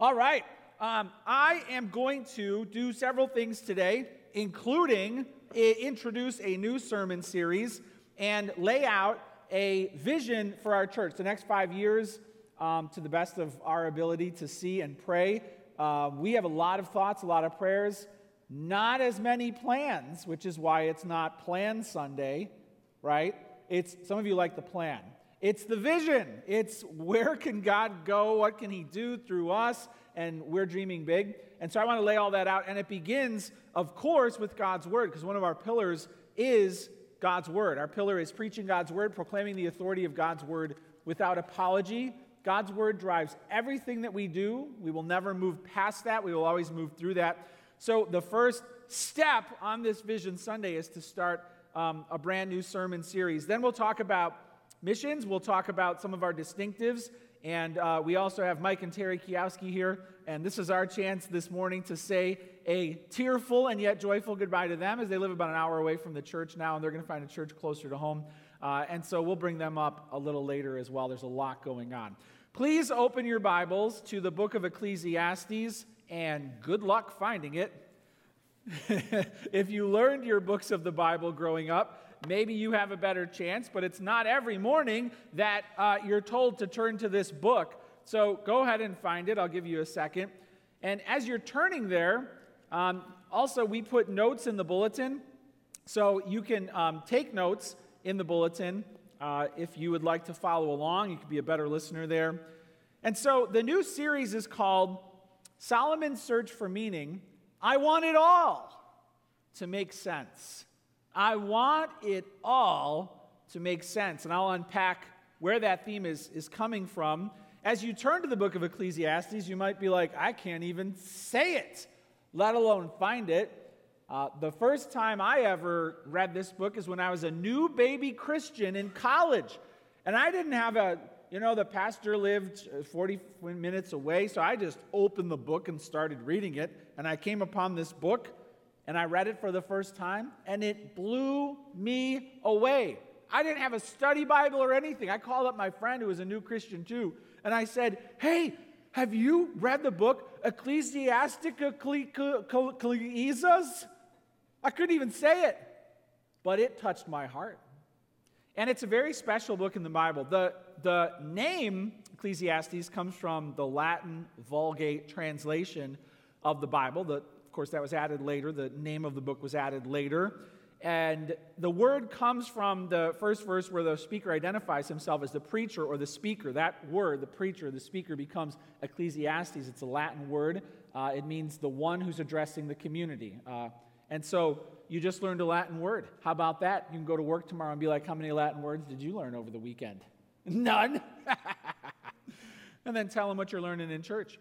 All right. Um, I am going to do several things today, including introduce a new sermon series and lay out a vision for our church the next five years um, to the best of our ability to see and pray. Uh, we have a lot of thoughts, a lot of prayers, not as many plans, which is why it's not Plan Sunday, right? It's some of you like the plan. It's the vision. It's where can God go? What can He do through us? And we're dreaming big. And so I want to lay all that out. And it begins, of course, with God's Word, because one of our pillars is God's Word. Our pillar is preaching God's Word, proclaiming the authority of God's Word without apology. God's Word drives everything that we do. We will never move past that, we will always move through that. So the first step on this Vision Sunday is to start um, a brand new sermon series. Then we'll talk about missions. We'll talk about some of our distinctives. And uh, we also have Mike and Terry Kiowski here. And this is our chance this morning to say a tearful and yet joyful goodbye to them as they live about an hour away from the church now, and they're going to find a church closer to home. Uh, and so we'll bring them up a little later as well. There's a lot going on. Please open your Bibles to the book of Ecclesiastes, and good luck finding it. if you learned your books of the Bible growing up, maybe you have a better chance, but it's not every morning that uh, you're told to turn to this book. So go ahead and find it. I'll give you a second. And as you're turning there, um, also we put notes in the bulletin. So you can um, take notes in the bulletin uh, if you would like to follow along. You could be a better listener there. And so the new series is called Solomon's Search for Meaning. I want it all to make sense. I want it all to make sense. And I'll unpack where that theme is, is coming from. As you turn to the book of Ecclesiastes, you might be like, I can't even say it, let alone find it. Uh, the first time I ever read this book is when I was a new baby Christian in college. And I didn't have a, you know, the pastor lived 40 minutes away, so I just opened the book and started reading it. And I came upon this book and I read it for the first time, and it blew me away. I didn't have a study Bible or anything. I called up my friend who was a new Christian too, and I said, Hey, have you read the book Ecclesiastica Ecclesiastes? I couldn't even say it, but it touched my heart. And it's a very special book in the Bible. The, the name Ecclesiastes comes from the Latin Vulgate translation of the Bible. The, of course, that was added later. The name of the book was added later. And the word comes from the first verse where the speaker identifies himself as the preacher or the speaker. That word, the preacher, the speaker, becomes Ecclesiastes. It's a Latin word. Uh, it means the one who's addressing the community. Uh, and so you just learned a Latin word. How about that? You can go to work tomorrow and be like, How many Latin words did you learn over the weekend? None. and then tell them what you're learning in church.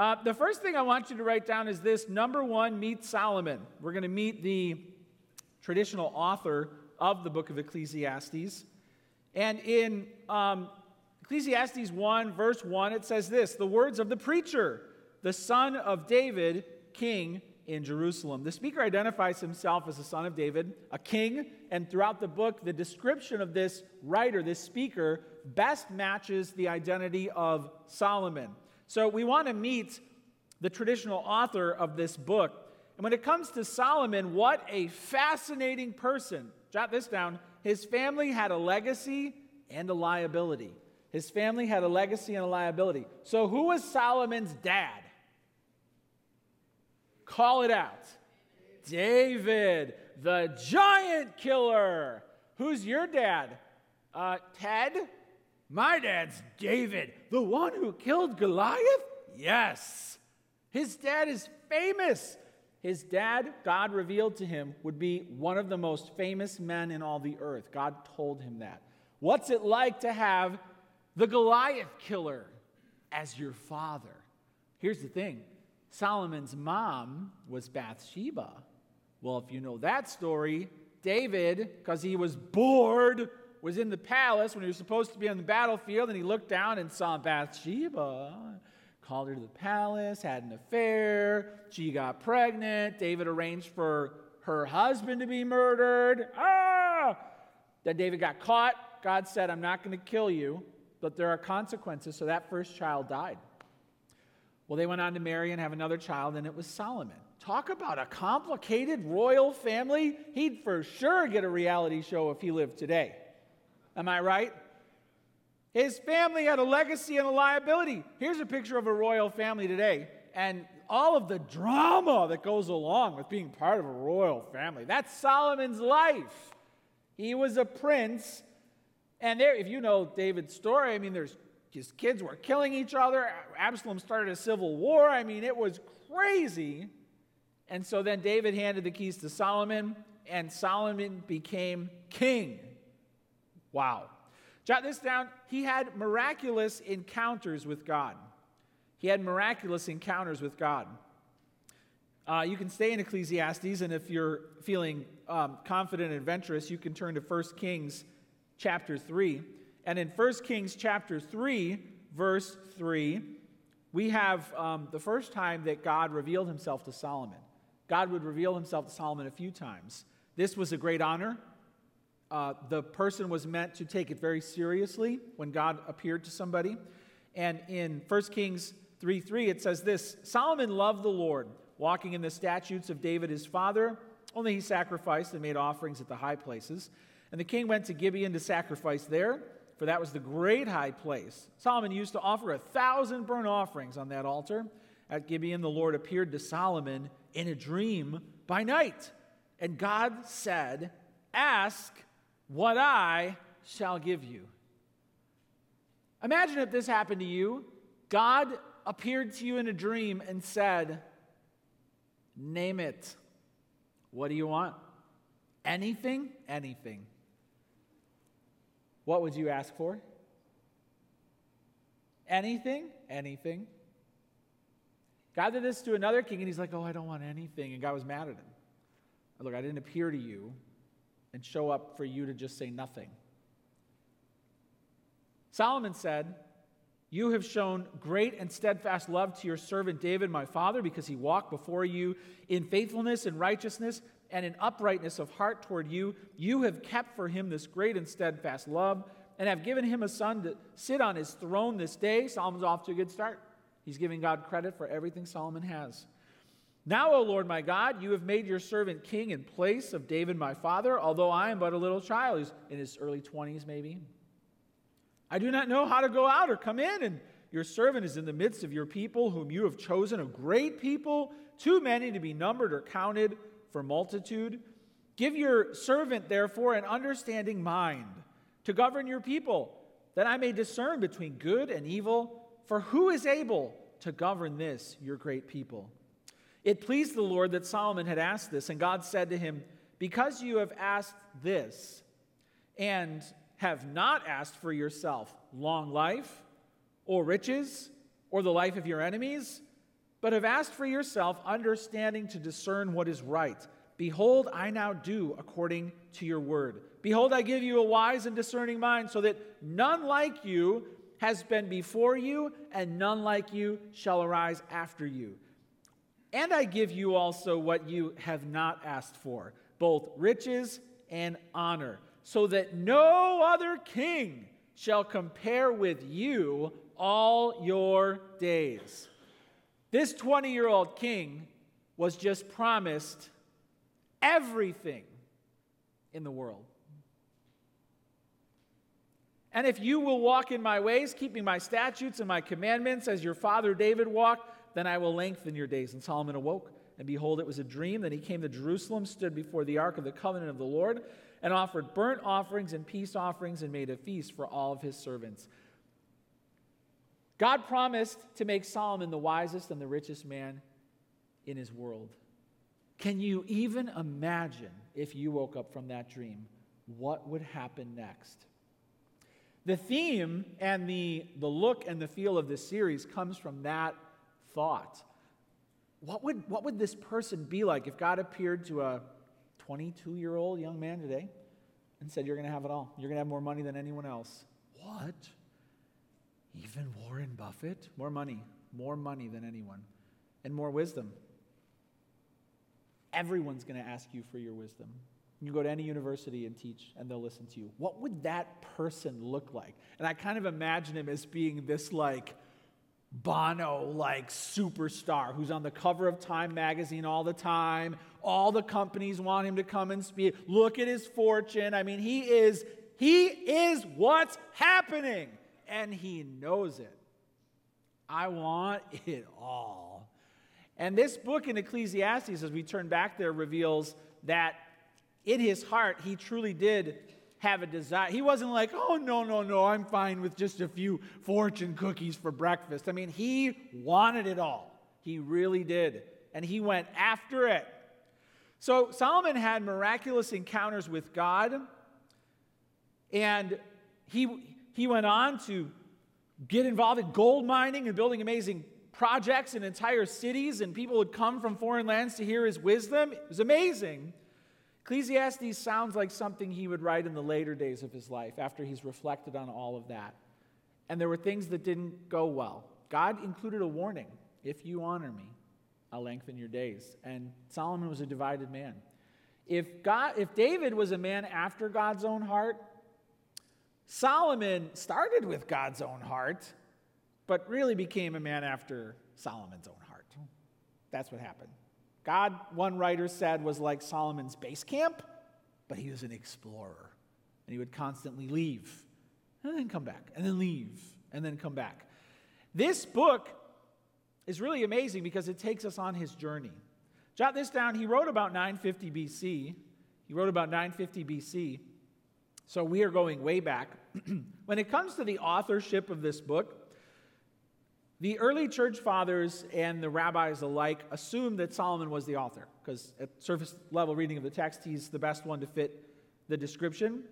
Uh, the first thing I want you to write down is this number one, meet Solomon. We're going to meet the traditional author of the book of Ecclesiastes. And in um, Ecclesiastes 1, verse 1, it says this the words of the preacher, the son of David, king in Jerusalem. The speaker identifies himself as the son of David, a king, and throughout the book, the description of this writer, this speaker, best matches the identity of Solomon. So we want to meet the traditional author of this book. And when it comes to Solomon, what a fascinating person. Jot this down. His family had a legacy and a liability. His family had a legacy and a liability. So, who was Solomon's dad? Call it out. David, the giant killer. Who's your dad? Uh, Ted? My dad's David, the one who killed Goliath? Yes. His dad is famous. His dad, God revealed to him, would be one of the most famous men in all the earth. God told him that. What's it like to have the Goliath killer as your father? Here's the thing Solomon's mom was Bathsheba. Well, if you know that story, David, because he was bored, was in the palace when he was supposed to be on the battlefield, and he looked down and saw Bathsheba called her to the palace, had an affair. She got pregnant. David arranged for her husband to be murdered. Ah! Then David got caught. God said, I'm not going to kill you, but there are consequences. So that first child died. Well, they went on to marry and have another child, and it was Solomon. Talk about a complicated royal family. He'd for sure get a reality show if he lived today. Am I right? His family had a legacy and a liability. Here's a picture of a royal family today, and all of the drama that goes along with being part of a royal family. That's Solomon's life. He was a prince, and there, if you know David's story, I mean, there's his kids were killing each other. Absalom started a civil war. I mean, it was crazy. And so then David handed the keys to Solomon, and Solomon became king. Wow. Jot this down. He had miraculous encounters with God. He had miraculous encounters with God. Uh, you can stay in Ecclesiastes, and if you're feeling um, confident and adventurous, you can turn to 1 Kings chapter 3. And in 1 Kings chapter 3, verse 3, we have um, the first time that God revealed himself to Solomon. God would reveal himself to Solomon a few times. This was a great honor. Uh, the person was meant to take it very seriously when God appeared to somebody. And in 1 Kings 3 3, it says this Solomon loved the Lord, walking in the statutes of David his father. Only he sacrificed and made offerings at the high places. And the king went to Gibeon to sacrifice there, for that was the great high place. Solomon used to offer a thousand burnt offerings on that altar. At Gibeon, the Lord appeared to Solomon in a dream by night. And God said, Ask what I shall give you. Imagine if this happened to you. God appeared to you in a dream and said, Name it. What do you want? Anything? Anything. What would you ask for? Anything? Anything. God did this to another king, and he's like, Oh, I don't want anything. And God was mad at him. Look, I didn't appear to you and show up for you to just say nothing. Solomon said, You have shown great and steadfast love to your servant David, my father, because he walked before you in faithfulness and righteousness and in uprightness of heart toward you. You have kept for him this great and steadfast love and have given him a son to sit on his throne this day. Solomon's off to a good start. He's giving God credit for everything Solomon has. Now, O Lord my God, you have made your servant king in place of David my father, although I am but a little child. He's in his early 20s, maybe. I do not know how to go out or come in, and your servant is in the midst of your people, whom you have chosen, a great people, too many to be numbered or counted for multitude. Give your servant, therefore, an understanding mind to govern your people, that I may discern between good and evil. For who is able to govern this, your great people? It pleased the Lord that Solomon had asked this, and God said to him, Because you have asked this, and have not asked for yourself long life, or riches, or the life of your enemies, but have asked for yourself understanding to discern what is right. Behold, I now do according to your word. Behold, I give you a wise and discerning mind, so that none like you has been before you, and none like you shall arise after you. And I give you also what you have not asked for, both riches and honor, so that no other king shall compare with you all your days. This 20 year old king was just promised everything in the world. And if you will walk in my ways, keeping my statutes and my commandments as your father David walked, then I will lengthen your days. And Solomon awoke, and behold, it was a dream. Then he came to Jerusalem, stood before the ark of the covenant of the Lord, and offered burnt offerings and peace offerings, and made a feast for all of his servants. God promised to make Solomon the wisest and the richest man in his world. Can you even imagine if you woke up from that dream? What would happen next? The theme and the, the look and the feel of this series comes from that thought. What would, what would this person be like if God appeared to a 22 year old young man today and said, You're going to have it all? You're going to have more money than anyone else. What? Even Warren Buffett? More money, more money than anyone, and more wisdom. Everyone's going to ask you for your wisdom. You go to any university and teach, and they'll listen to you. What would that person look like? And I kind of imagine him as being this like Bono like superstar who's on the cover of Time magazine all the time. All the companies want him to come and speak. Look at his fortune. I mean, he is he is what's happening and he knows it. I want it all. And this book in Ecclesiastes as we turn back there reveals that in his heart he truly did have a desire. He wasn't like, oh, no, no, no, I'm fine with just a few fortune cookies for breakfast. I mean, he wanted it all. He really did. And he went after it. So Solomon had miraculous encounters with God. And he, he went on to get involved in gold mining and building amazing projects in entire cities, and people would come from foreign lands to hear his wisdom. It was amazing. Ecclesiastes sounds like something he would write in the later days of his life after he's reflected on all of that. And there were things that didn't go well. God included a warning if you honor me, I'll lengthen your days. And Solomon was a divided man. If, God, if David was a man after God's own heart, Solomon started with God's own heart, but really became a man after Solomon's own heart. That's what happened. God, one writer said, was like Solomon's base camp, but he was an explorer. And he would constantly leave and then come back, and then leave, and then come back. This book is really amazing because it takes us on his journey. Jot this down. He wrote about 950 BC. He wrote about 950 BC. So we are going way back. when it comes to the authorship of this book, the early church fathers and the rabbis alike assumed that Solomon was the author, because at surface level reading of the text, he's the best one to fit the description.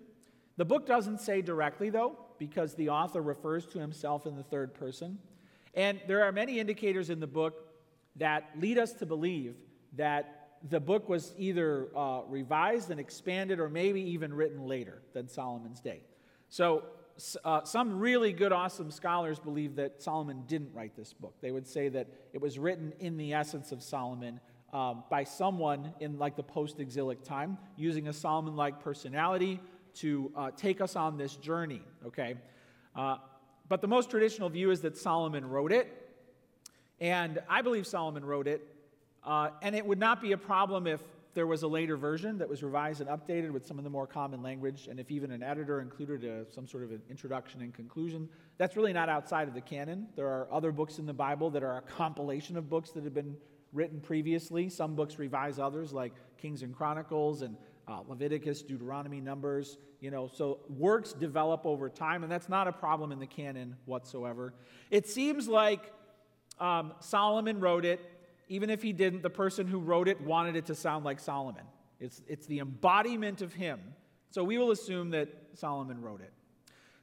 The book doesn't say directly, though, because the author refers to himself in the third person. And there are many indicators in the book that lead us to believe that the book was either uh, revised and expanded or maybe even written later than Solomon's day. So uh, some really good, awesome scholars believe that Solomon didn't write this book. They would say that it was written in the essence of Solomon um, by someone in like the post exilic time, using a Solomon like personality to uh, take us on this journey, okay? Uh, but the most traditional view is that Solomon wrote it. And I believe Solomon wrote it. Uh, and it would not be a problem if there was a later version that was revised and updated with some of the more common language, and if even an editor included a, some sort of an introduction and conclusion, that's really not outside of the canon. There are other books in the Bible that are a compilation of books that have been written previously. Some books revise others, like Kings and Chronicles and uh, Leviticus, Deuteronomy, Numbers. You know, so works develop over time, and that's not a problem in the canon whatsoever. It seems like um, Solomon wrote it even if he didn't, the person who wrote it wanted it to sound like Solomon. It's, it's the embodiment of him. So we will assume that Solomon wrote it.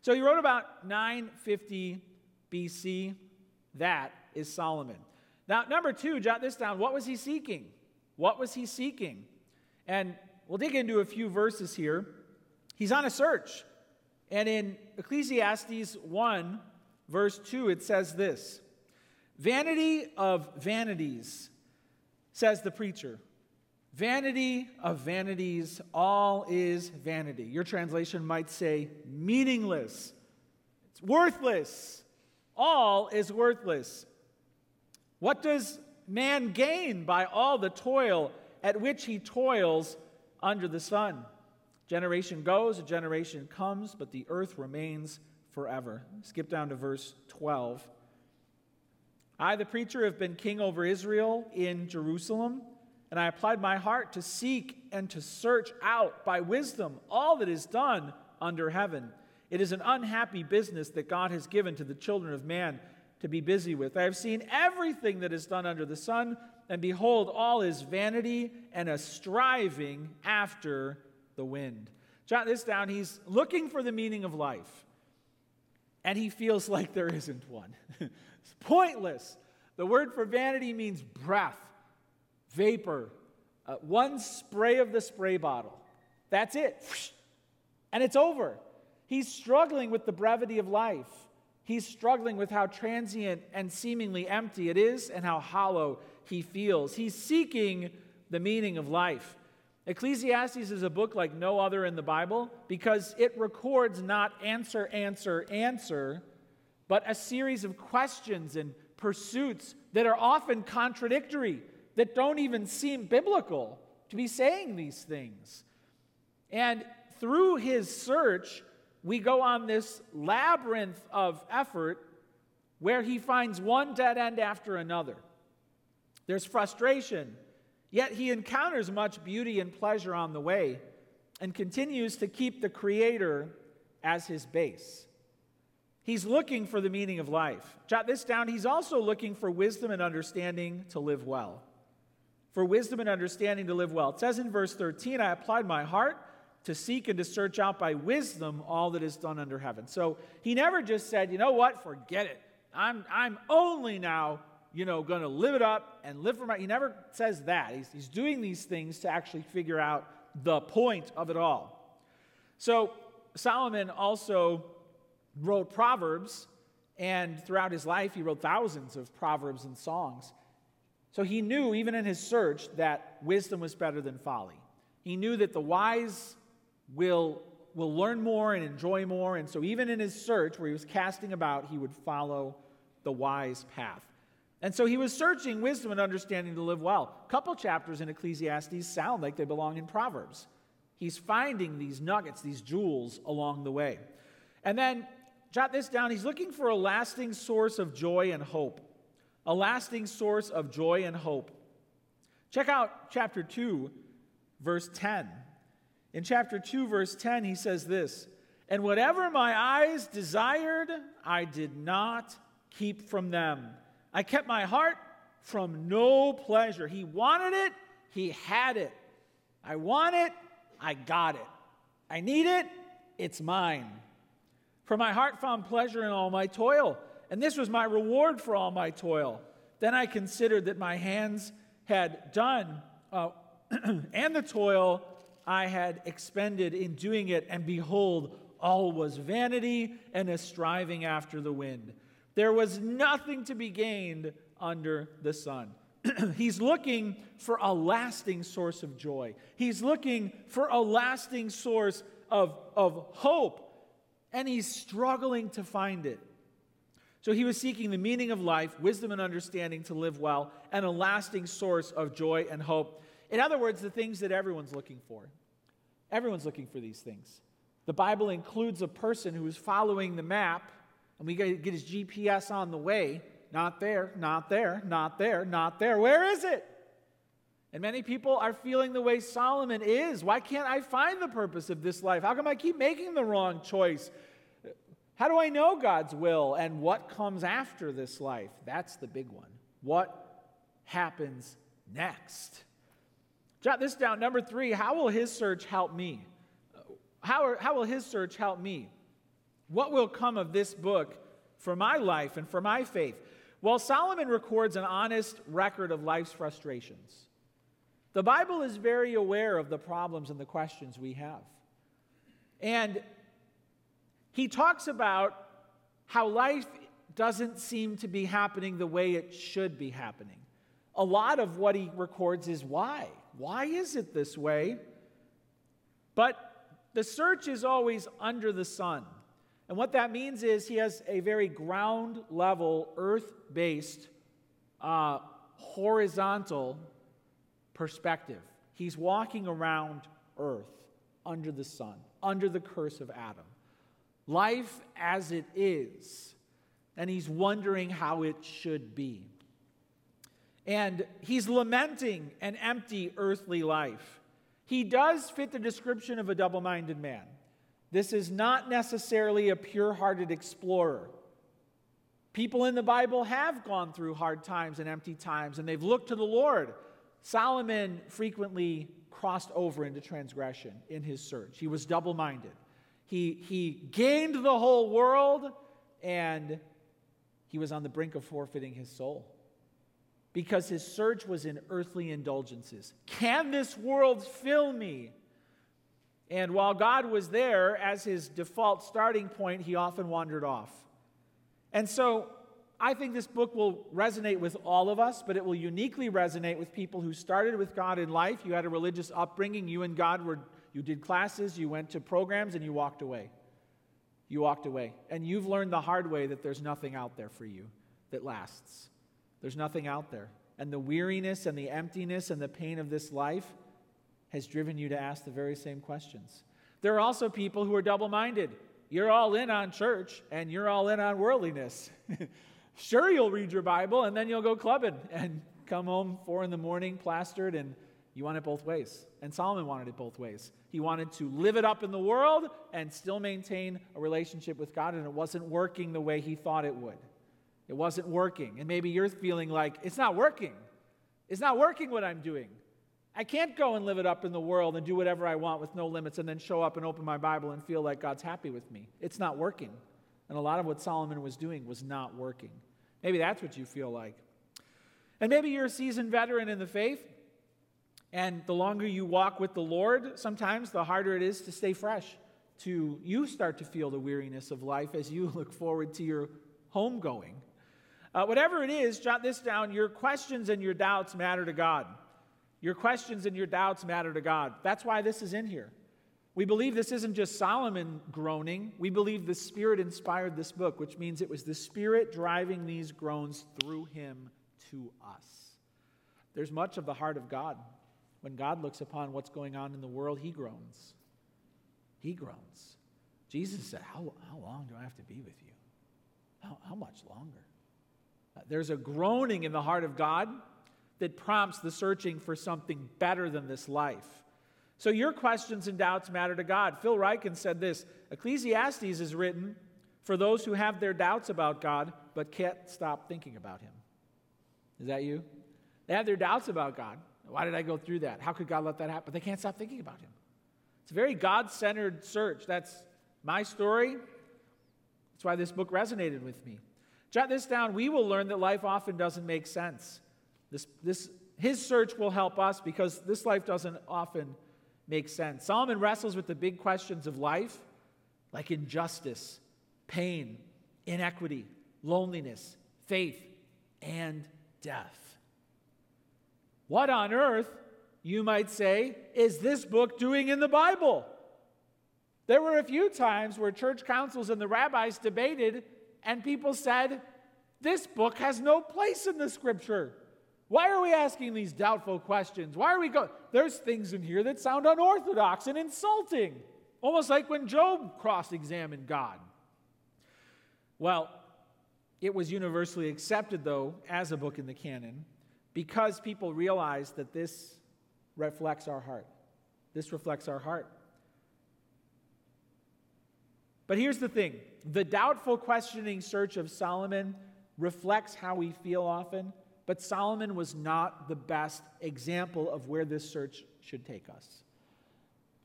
So he wrote about 950 BC. That is Solomon. Now, number two, jot this down. What was he seeking? What was he seeking? And we'll dig into a few verses here. He's on a search. And in Ecclesiastes 1, verse 2, it says this Vanity of vanities, says the preacher. Vanity of vanities, all is vanity. Your translation might say meaningless. It's worthless. All is worthless. What does man gain by all the toil at which he toils under the sun? Generation goes, a generation comes, but the earth remains forever. Skip down to verse 12. I, the preacher, have been king over Israel in Jerusalem, and I applied my heart to seek and to search out by wisdom all that is done under heaven. It is an unhappy business that God has given to the children of man to be busy with. I have seen everything that is done under the sun, and behold, all is vanity and a striving after the wind. Jot this down. He's looking for the meaning of life, and he feels like there isn't one. It's pointless. The word for vanity means breath, vapor, uh, one spray of the spray bottle. That's it. And it's over. He's struggling with the brevity of life. He's struggling with how transient and seemingly empty it is and how hollow he feels. He's seeking the meaning of life. Ecclesiastes is a book like no other in the Bible because it records not answer, answer, answer, but a series of questions and pursuits that are often contradictory, that don't even seem biblical to be saying these things. And through his search, we go on this labyrinth of effort where he finds one dead end after another. There's frustration, yet he encounters much beauty and pleasure on the way and continues to keep the Creator as his base. He's looking for the meaning of life. Jot this down. He's also looking for wisdom and understanding to live well. For wisdom and understanding to live well. It says in verse 13, I applied my heart to seek and to search out by wisdom all that is done under heaven. So he never just said, you know what, forget it. I'm, I'm only now, you know, going to live it up and live for my. He never says that. He's, he's doing these things to actually figure out the point of it all. So Solomon also wrote Proverbs, and throughout his life, he wrote thousands of proverbs and songs. So he knew, even in his search, that wisdom was better than folly. He knew that the wise will, will learn more and enjoy more. And so, even in his search, where he was casting about, he would follow the wise path. And so he was searching wisdom and understanding to live well. A couple chapters in Ecclesiastes sound like they belong in Proverbs. He's finding these nuggets, these jewels along the way. And then, jot this down, he's looking for a lasting source of joy and hope. A lasting source of joy and hope. Check out chapter 2, verse 10. In chapter 2, verse 10, he says this And whatever my eyes desired, I did not keep from them. I kept my heart from no pleasure. He wanted it, he had it. I want it, I got it. I need it, it's mine. For my heart found pleasure in all my toil, and this was my reward for all my toil. Then I considered that my hands had done, uh, and the toil I had expended in doing it, and behold, all was vanity and a striving after the wind. There was nothing to be gained under the sun. He's looking for a lasting source of joy. He's looking for a lasting source of, of hope, and he's struggling to find it. So he was seeking the meaning of life, wisdom and understanding to live well, and a lasting source of joy and hope. In other words, the things that everyone's looking for. Everyone's looking for these things. The Bible includes a person who is following the map, and we get his GPS on the way. Not there, not there, not there, not there. Where is it? And many people are feeling the way Solomon is. Why can't I find the purpose of this life? How come I keep making the wrong choice? How do I know God's will and what comes after this life? That's the big one. What happens next? Jot this down. Number three, how will his search help me? How, how will his search help me? What will come of this book for my life and for my faith? Well, Solomon records an honest record of life's frustrations. The Bible is very aware of the problems and the questions we have. And he talks about how life doesn't seem to be happening the way it should be happening. A lot of what he records is why. Why is it this way? But the search is always under the sun. And what that means is he has a very ground level, earth based, uh, horizontal perspective. He's walking around earth under the sun, under the curse of Adam. Life as it is. And he's wondering how it should be. And he's lamenting an empty earthly life. He does fit the description of a double minded man. This is not necessarily a pure hearted explorer. People in the Bible have gone through hard times and empty times, and they've looked to the Lord. Solomon frequently crossed over into transgression in his search. He was double minded. He, he gained the whole world, and he was on the brink of forfeiting his soul because his search was in earthly indulgences. Can this world fill me? And while God was there as his default starting point, he often wandered off. And so I think this book will resonate with all of us, but it will uniquely resonate with people who started with God in life. You had a religious upbringing, you and God were, you did classes, you went to programs, and you walked away. You walked away. And you've learned the hard way that there's nothing out there for you that lasts. There's nothing out there. And the weariness and the emptiness and the pain of this life has driven you to ask the very same questions. There are also people who are double minded. You're all in on church and you're all in on worldliness. sure, you'll read your Bible and then you'll go clubbing and come home four in the morning plastered and you want it both ways. And Solomon wanted it both ways. He wanted to live it up in the world and still maintain a relationship with God, and it wasn't working the way he thought it would. It wasn't working. And maybe you're feeling like, it's not working. It's not working what I'm doing. I can't go and live it up in the world and do whatever I want with no limits and then show up and open my Bible and feel like God's happy with me. It's not working. And a lot of what Solomon was doing was not working. Maybe that's what you feel like. And maybe you're a seasoned veteran in the faith and the longer you walk with the Lord, sometimes the harder it is to stay fresh, to you start to feel the weariness of life as you look forward to your homegoing. Uh, whatever it is, jot this down. Your questions and your doubts matter to God. Your questions and your doubts matter to God. That's why this is in here. We believe this isn't just Solomon groaning. We believe the Spirit inspired this book, which means it was the Spirit driving these groans through him to us. There's much of the heart of God when God looks upon what's going on in the world, he groans. He groans. Jesus said, How, how long do I have to be with you? How, how much longer? Uh, there's a groaning in the heart of God that prompts the searching for something better than this life. So your questions and doubts matter to God. Phil Ryken said this Ecclesiastes is written for those who have their doubts about God but can't stop thinking about Him. Is that you? They have their doubts about God, why did I go through that? How could God let that happen? But they can't stop thinking about him. It's a very God centered search. That's my story. That's why this book resonated with me. Jot this down. We will learn that life often doesn't make sense. This, this, his search will help us because this life doesn't often make sense. Solomon wrestles with the big questions of life, like injustice, pain, inequity, loneliness, faith, and death. What on earth, you might say, is this book doing in the Bible? There were a few times where church councils and the rabbis debated, and people said, This book has no place in the scripture. Why are we asking these doubtful questions? Why are we going? There's things in here that sound unorthodox and insulting, almost like when Job cross examined God. Well, it was universally accepted, though, as a book in the canon because people realized that this reflects our heart. This reflects our heart. But here's the thing the doubtful, questioning search of Solomon reflects how we feel often, but Solomon was not the best example of where this search should take us.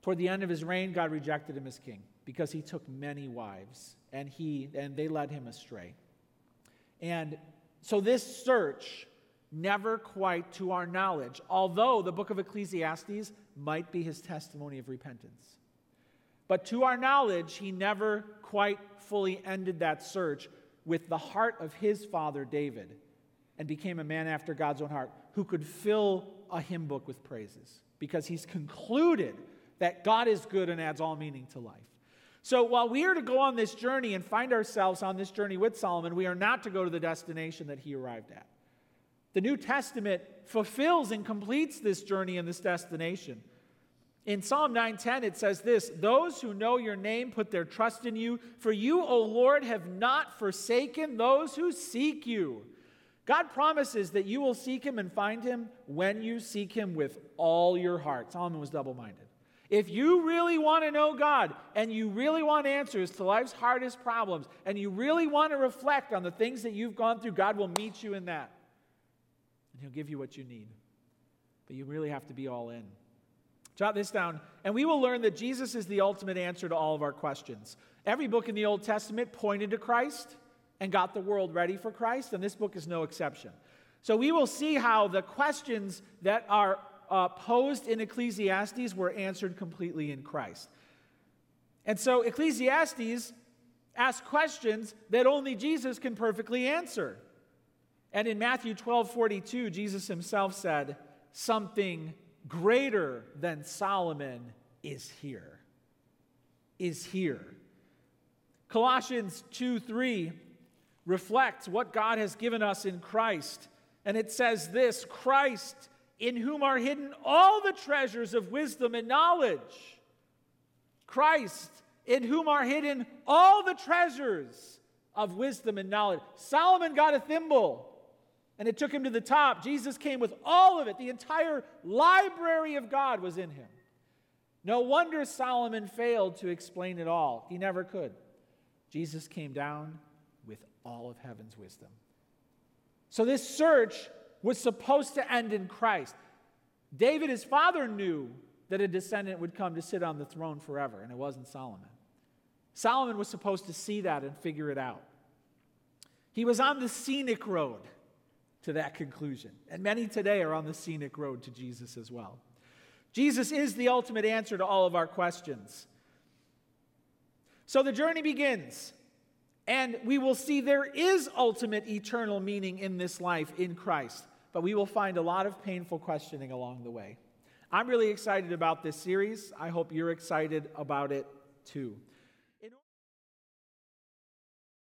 Toward the end of his reign, God rejected him as king because he took many wives and he and they led him astray. And so this search never quite to our knowledge, although the book of Ecclesiastes might be his testimony of repentance. But to our knowledge, he never quite fully ended that search with the heart of his father David and became a man after God's own heart who could fill a hymn book with praises because he's concluded that God is good and adds all meaning to life. So while we are to go on this journey and find ourselves on this journey with Solomon, we are not to go to the destination that he arrived at. The New Testament fulfills and completes this journey and this destination. In Psalm 9:10 it says this, "Those who know your name put their trust in you, for you, O Lord, have not forsaken those who seek you." God promises that you will seek him and find him when you seek him with all your heart. Solomon was double-minded. If you really want to know God and you really want answers to life's hardest problems and you really want to reflect on the things that you've gone through, God will meet you in that. And He'll give you what you need. But you really have to be all in. Jot this down, and we will learn that Jesus is the ultimate answer to all of our questions. Every book in the Old Testament pointed to Christ and got the world ready for Christ, and this book is no exception. So we will see how the questions that are uh, posed in Ecclesiastes were answered completely in Christ. And so Ecclesiastes asks questions that only Jesus can perfectly answer. And in Matthew 12 42, Jesus himself said, Something greater than Solomon is here. Is here. Colossians 2 3 reflect what God has given us in Christ. And it says this Christ, in whom are hidden all the treasures of wisdom and knowledge. Christ, in whom are hidden all the treasures of wisdom and knowledge. Solomon got a thimble and it took him to the top. Jesus came with all of it. The entire library of God was in him. No wonder Solomon failed to explain it all. He never could. Jesus came down all of heaven's wisdom. So this search was supposed to end in Christ. David, his father, knew that a descendant would come to sit on the throne forever, and it wasn't Solomon. Solomon was supposed to see that and figure it out. He was on the scenic road to that conclusion, and many today are on the scenic road to Jesus as well. Jesus is the ultimate answer to all of our questions. So the journey begins, and we will see there is ultimate eternal meaning in this life in Christ, but we will find a lot of painful questioning along the way. I'm really excited about this series. I hope you're excited about it too.